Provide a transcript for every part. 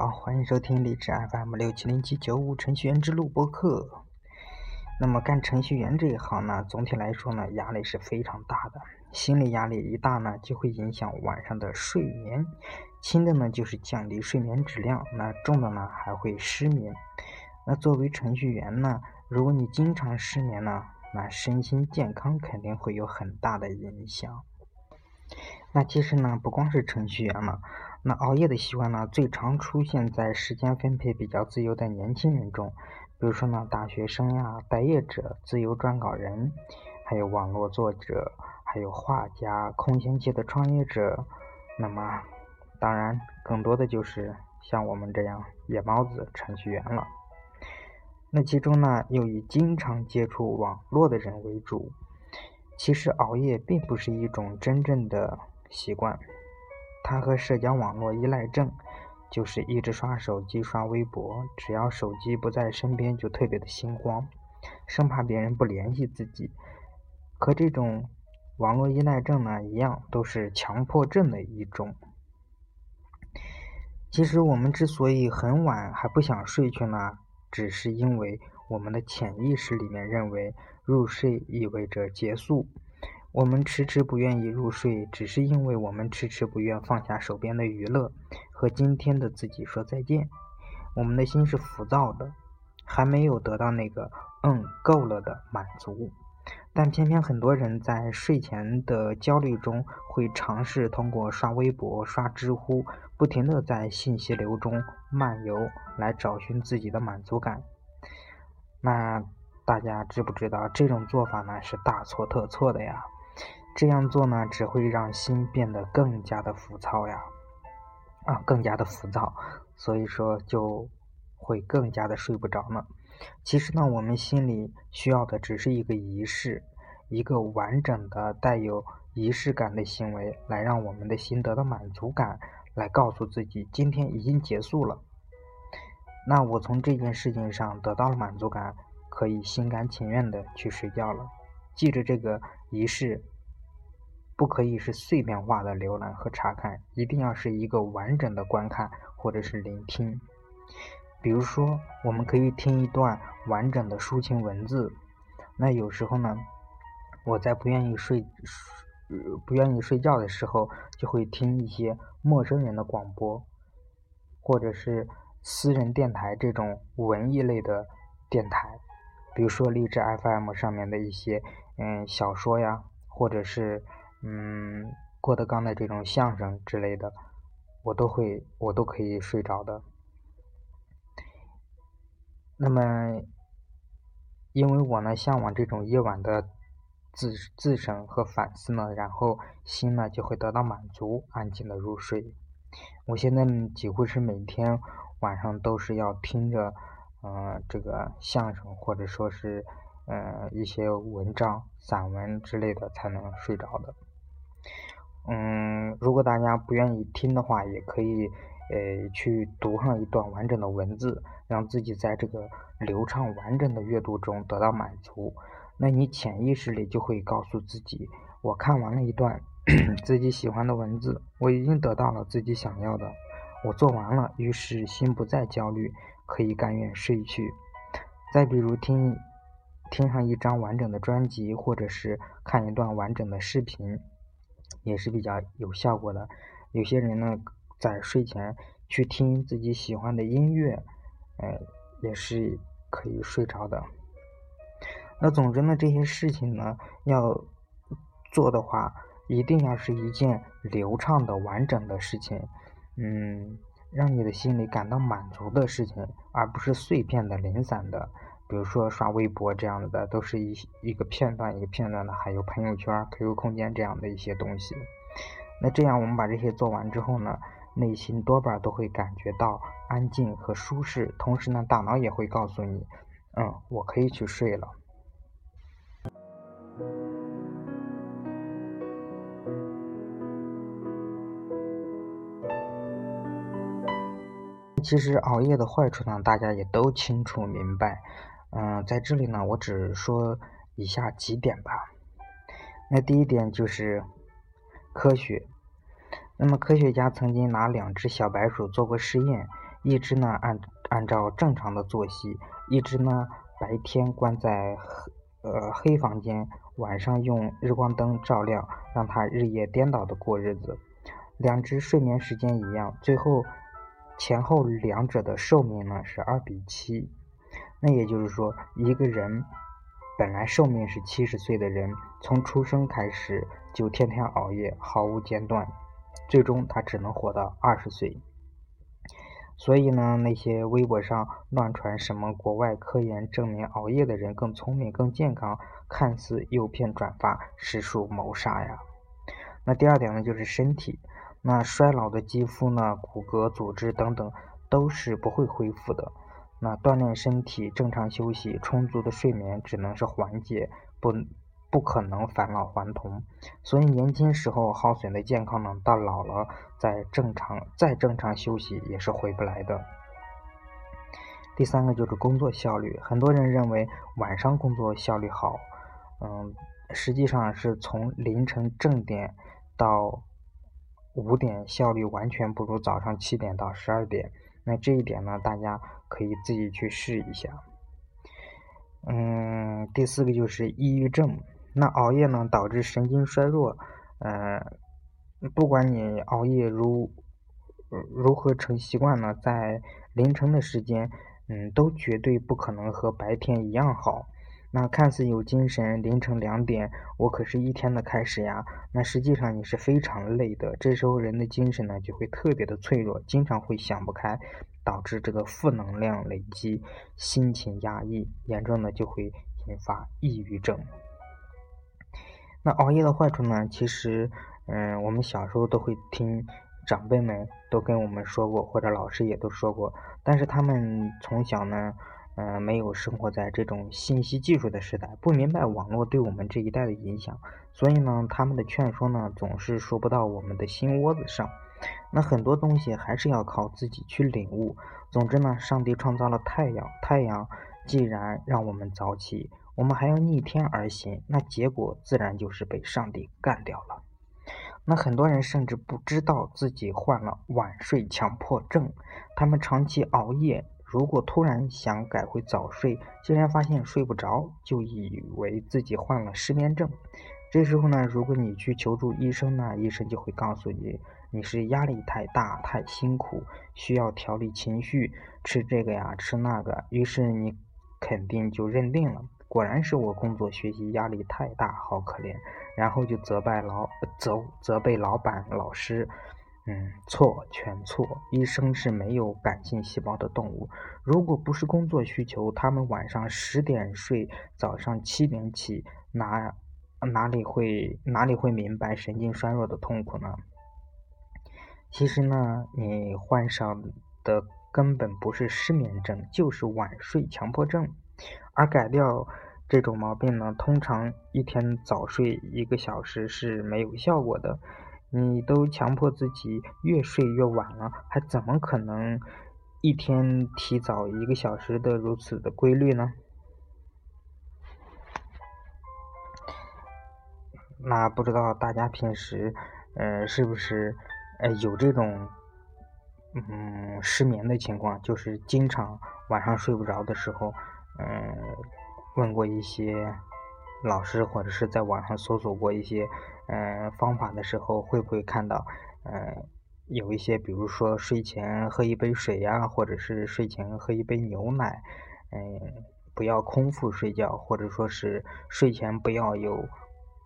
好，欢迎收听荔枝 FM 六七零七九五程序员之路播客。那么干程序员这一行呢，总体来说呢，压力是非常大的。心理压力一大呢，就会影响晚上的睡眠。轻的呢，就是降低睡眠质量；那重的呢，还会失眠。那作为程序员呢，如果你经常失眠呢，那身心健康肯定会有很大的影响。那其实呢，不光是程序员嘛。那熬夜的习惯呢，最常出现在时间分配比较自由的年轻人中，比如说呢，大学生呀、待业者、自由撰稿人，还有网络作者，还有画家、空闲期的创业者。那么，当然，更多的就是像我们这样夜猫子程序员了。那其中呢，又以经常接触网络的人为主。其实熬夜并不是一种真正的习惯。他和社交网络依赖症，就是一直刷手机、刷微博，只要手机不在身边就特别的心慌，生怕别人不联系自己。和这种网络依赖症呢一样，都是强迫症的一种。其实我们之所以很晚还不想睡去呢，只是因为我们的潜意识里面认为入睡意味着结束。我们迟迟不愿意入睡，只是因为我们迟迟不愿放下手边的娱乐，和今天的自己说再见。我们的心是浮躁的，还没有得到那个“嗯，够了”的满足。但偏偏很多人在睡前的焦虑中，会尝试通过刷微博、刷知乎，不停地在信息流中漫游，来找寻自己的满足感。那大家知不知道这种做法呢？是大错特错的呀！这样做呢，只会让心变得更加的浮躁呀，啊，更加的浮躁，所以说就会更加的睡不着呢。其实呢，我们心里需要的只是一个仪式，一个完整的带有仪式感的行为，来让我们的心得到满足感，来告诉自己今天已经结束了。那我从这件事情上得到了满足感，可以心甘情愿的去睡觉了。记着这个仪式。不可以是碎片化的浏览和查看，一定要是一个完整的观看或者是聆听。比如说，我们可以听一段完整的抒情文字。那有时候呢，我在不愿意睡、不愿意睡觉的时候，就会听一些陌生人的广播，或者是私人电台这种文艺类的电台，比如说励志 FM 上面的一些嗯小说呀，或者是。嗯，郭德纲的这种相声之类的，我都会，我都可以睡着的。那么，因为我呢向往这种夜晚的自自省和反思呢，然后心呢就会得到满足，安静的入睡。我现在几乎是每天晚上都是要听着，嗯，这个相声或者说是，嗯，一些文章、散文之类的才能睡着的。嗯，如果大家不愿意听的话，也可以，呃，去读上一段完整的文字，让自己在这个流畅完整的阅读中得到满足。那你潜意识里就会告诉自己，我看完了一段 自己喜欢的文字，我已经得到了自己想要的，我做完了，于是心不再焦虑，可以甘愿睡去。再比如听，听上一张完整的专辑，或者是看一段完整的视频。也是比较有效果的。有些人呢，在睡前去听自己喜欢的音乐，呃，也是可以睡着的。那总之呢，这些事情呢，要做的话，一定要是一件流畅的、完整的事情，嗯，让你的心里感到满足的事情，而不是碎片的、零散的。比如说刷微博这样的，都是一一个片段一个片段的，还有朋友圈、QQ 空间这样的一些东西。那这样我们把这些做完之后呢，内心多半都会感觉到安静和舒适，同时呢，大脑也会告诉你，嗯，我可以去睡了。其实熬夜的坏处呢，大家也都清楚明白。嗯，在这里呢，我只说以下几点吧。那第一点就是科学。那么科学家曾经拿两只小白鼠做过试验，一只呢按按照正常的作息，一只呢白天关在呃黑房间，晚上用日光灯照亮，让它日夜颠倒的过日子。两只睡眠时间一样，最后前后两者的寿命呢是二比七。那也就是说，一个人本来寿命是七十岁的人，从出生开始就天天熬夜，毫无间断，最终他只能活到二十岁。所以呢，那些微博上乱传什么国外科研证明熬夜的人更聪明、更健康，看似诱骗转发，实属谋杀呀。那第二点呢，就是身体。那衰老的肌肤呢，骨骼、组织等等都是不会恢复的。那锻炼身体、正常休息、充足的睡眠，只能是缓解，不不可能返老还童。所以年轻时候耗损的健康呢，到老了再正常再正常休息也是回不来的。第三个就是工作效率，很多人认为晚上工作效率好，嗯，实际上是从凌晨正点到。五点效率完全不如早上七点到十二点，那这一点呢，大家可以自己去试一下。嗯，第四个就是抑郁症，那熬夜呢导致神经衰弱，呃，不管你熬夜如如何成习惯呢，在凌晨的时间，嗯，都绝对不可能和白天一样好。那看似有精神，凌晨两点，我可是一天的开始呀。那实际上你是非常累的，这时候人的精神呢就会特别的脆弱，经常会想不开，导致这个负能量累积，心情压抑，严重的就会引发抑郁症。那熬夜的坏处呢？其实，嗯，我们小时候都会听长辈们都跟我们说过，或者老师也都说过，但是他们从小呢。嗯，没有生活在这种信息技术的时代，不明白网络对我们这一代的影响，所以呢，他们的劝说呢总是说不到我们的心窝子上。那很多东西还是要靠自己去领悟。总之呢，上帝创造了太阳，太阳既然让我们早起，我们还要逆天而行，那结果自然就是被上帝干掉了。那很多人甚至不知道自己患了晚睡强迫症，他们长期熬夜。如果突然想改回早睡，竟然发现睡不着，就以为自己患了失眠症。这时候呢，如果你去求助医生呢，医生就会告诉你，你是压力太大、太辛苦，需要调理情绪，吃这个呀，吃那个。于是你肯定就认定了，果然是我工作学习压力太大，好可怜。然后就责备老责责备老板、老师。嗯，错，全错。医生是没有感性细胞的动物。如果不是工作需求，他们晚上十点睡，早上七点起，哪哪里会哪里会明白神经衰弱的痛苦呢？其实呢，你患上的根本不是失眠症，就是晚睡强迫症。而改掉这种毛病呢，通常一天早睡一个小时是没有效果的。你都强迫自己越睡越晚了，还怎么可能一天提早一个小时的如此的规律呢？那不知道大家平时，呃，是不是呃有这种嗯失眠的情况？就是经常晚上睡不着的时候，嗯，问过一些。老师或者是在网上搜索过一些嗯方法的时候，会不会看到嗯有一些，比如说睡前喝一杯水呀，或者是睡前喝一杯牛奶，嗯，不要空腹睡觉，或者说是睡前不要有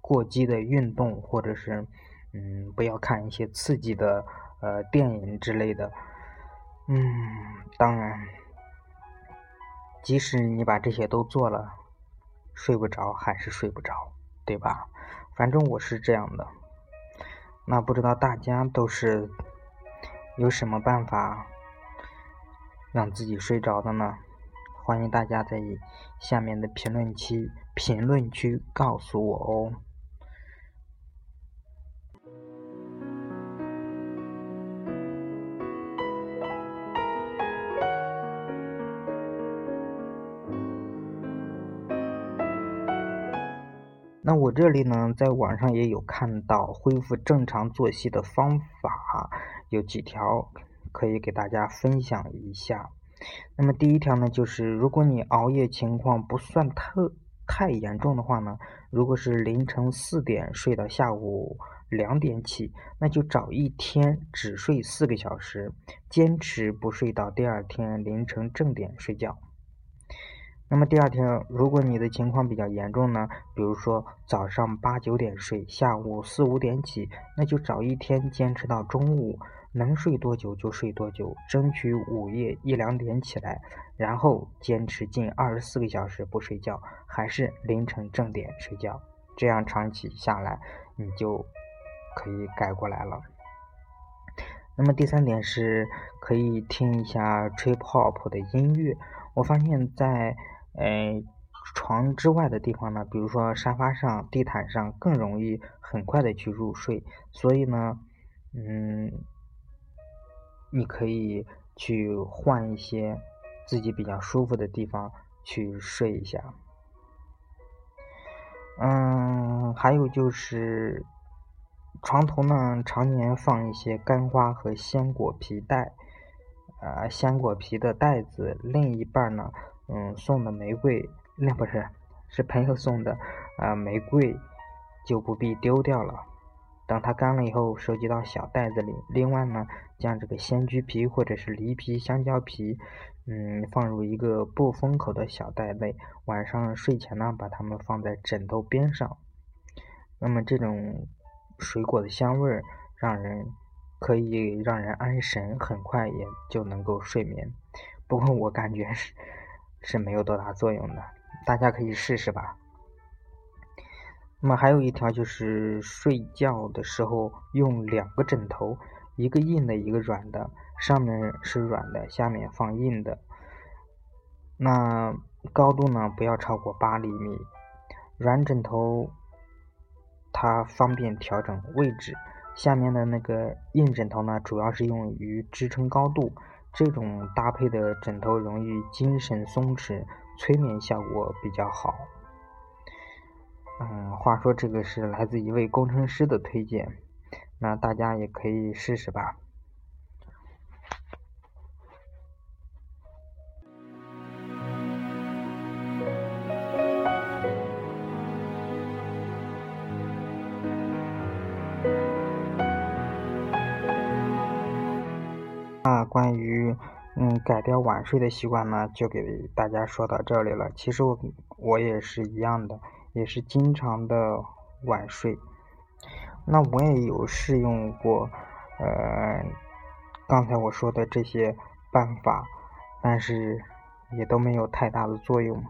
过激的运动，或者是嗯不要看一些刺激的呃电影之类的。嗯，当然，即使你把这些都做了。睡不着还是睡不着，对吧？反正我是这样的。那不知道大家都是有什么办法让自己睡着的呢？欢迎大家在下面的评论区评论区告诉我哦。那我这里呢，在网上也有看到恢复正常作息的方法，有几条，可以给大家分享一下。那么第一条呢，就是如果你熬夜情况不算特太严重的话呢，如果是凌晨四点睡到下午两点起，那就找一天只睡四个小时，坚持不睡到第二天凌晨正点睡觉。那么第二天，如果你的情况比较严重呢，比如说早上八九点睡，下午四五点起，那就找一天坚持到中午。能睡多久就睡多久，争取午夜一两点起来，然后坚持近二十四个小时不睡觉，还是凌晨正点睡觉，这样长期下来，你就可以改过来了。那么第三点是，可以听一下 trip hop 的音乐。我发现，在呃床之外的地方呢，比如说沙发上、地毯上，更容易很快的去入睡。所以呢，嗯。你可以去换一些自己比较舒服的地方去睡一下。嗯，还有就是床头呢，常年放一些干花和鲜果皮袋，呃，鲜果皮的袋子，另一半呢，嗯，送的玫瑰，那不是，是朋友送的，呃，玫瑰就不必丢掉了。等它干了以后，收集到小袋子里。另外呢，将这个鲜橘皮或者是梨皮、香蕉皮，嗯，放入一个不封口的小袋内。晚上睡前呢，把它们放在枕头边上。那么这种水果的香味儿，让人可以让人安神，很快也就能够睡眠。不过我感觉是是没有多大作用的，大家可以试试吧。那么还有一条就是睡觉的时候用两个枕头，一个硬的，一个软的，上面是软的，下面放硬的。那高度呢不要超过八厘米。软枕头它方便调整位置，下面的那个硬枕头呢主要是用于支撑高度。这种搭配的枕头容易精神松弛，催眠效果比较好。嗯，话说这个是来自一位工程师的推荐，那大家也可以试试吧。嗯改掉晚睡的习惯呢，就给大家说到这里了。其实我我也是一样的。也是经常的晚睡，那我也有试用过，呃，刚才我说的这些办法，但是也都没有太大的作用。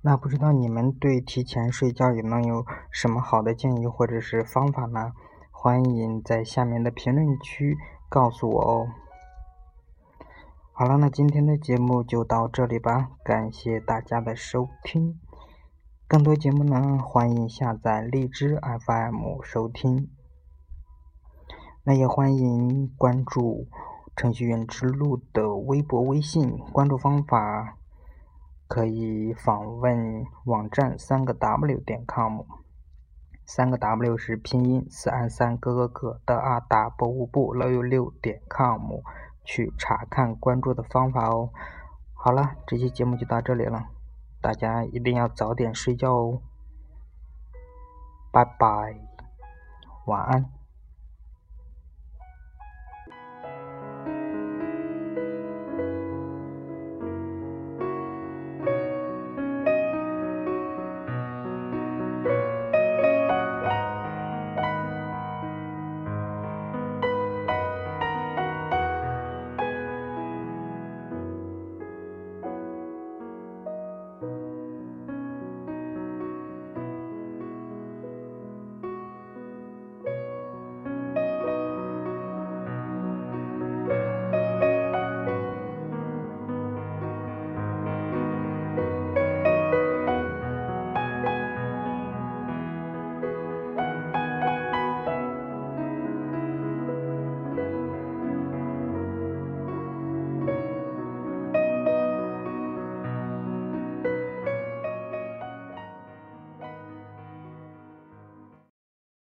那不知道你们对提前睡觉也能有什么好的建议或者是方法呢？欢迎在下面的评论区告诉我哦。好了，那今天的节目就到这里吧，感谢大家的收听。更多节目呢，欢迎下载荔枝 FM 收听。那也欢迎关注程序员之路的微博、微信。关注方法可以访问网站三个 W 点 com。三个 W 是拼音四安三哥哥哥的啊达博物部六六六点 com 去查看关注的方法哦。好了，这期节目就到这里了。大家一定要早点睡觉哦，拜拜，晚安。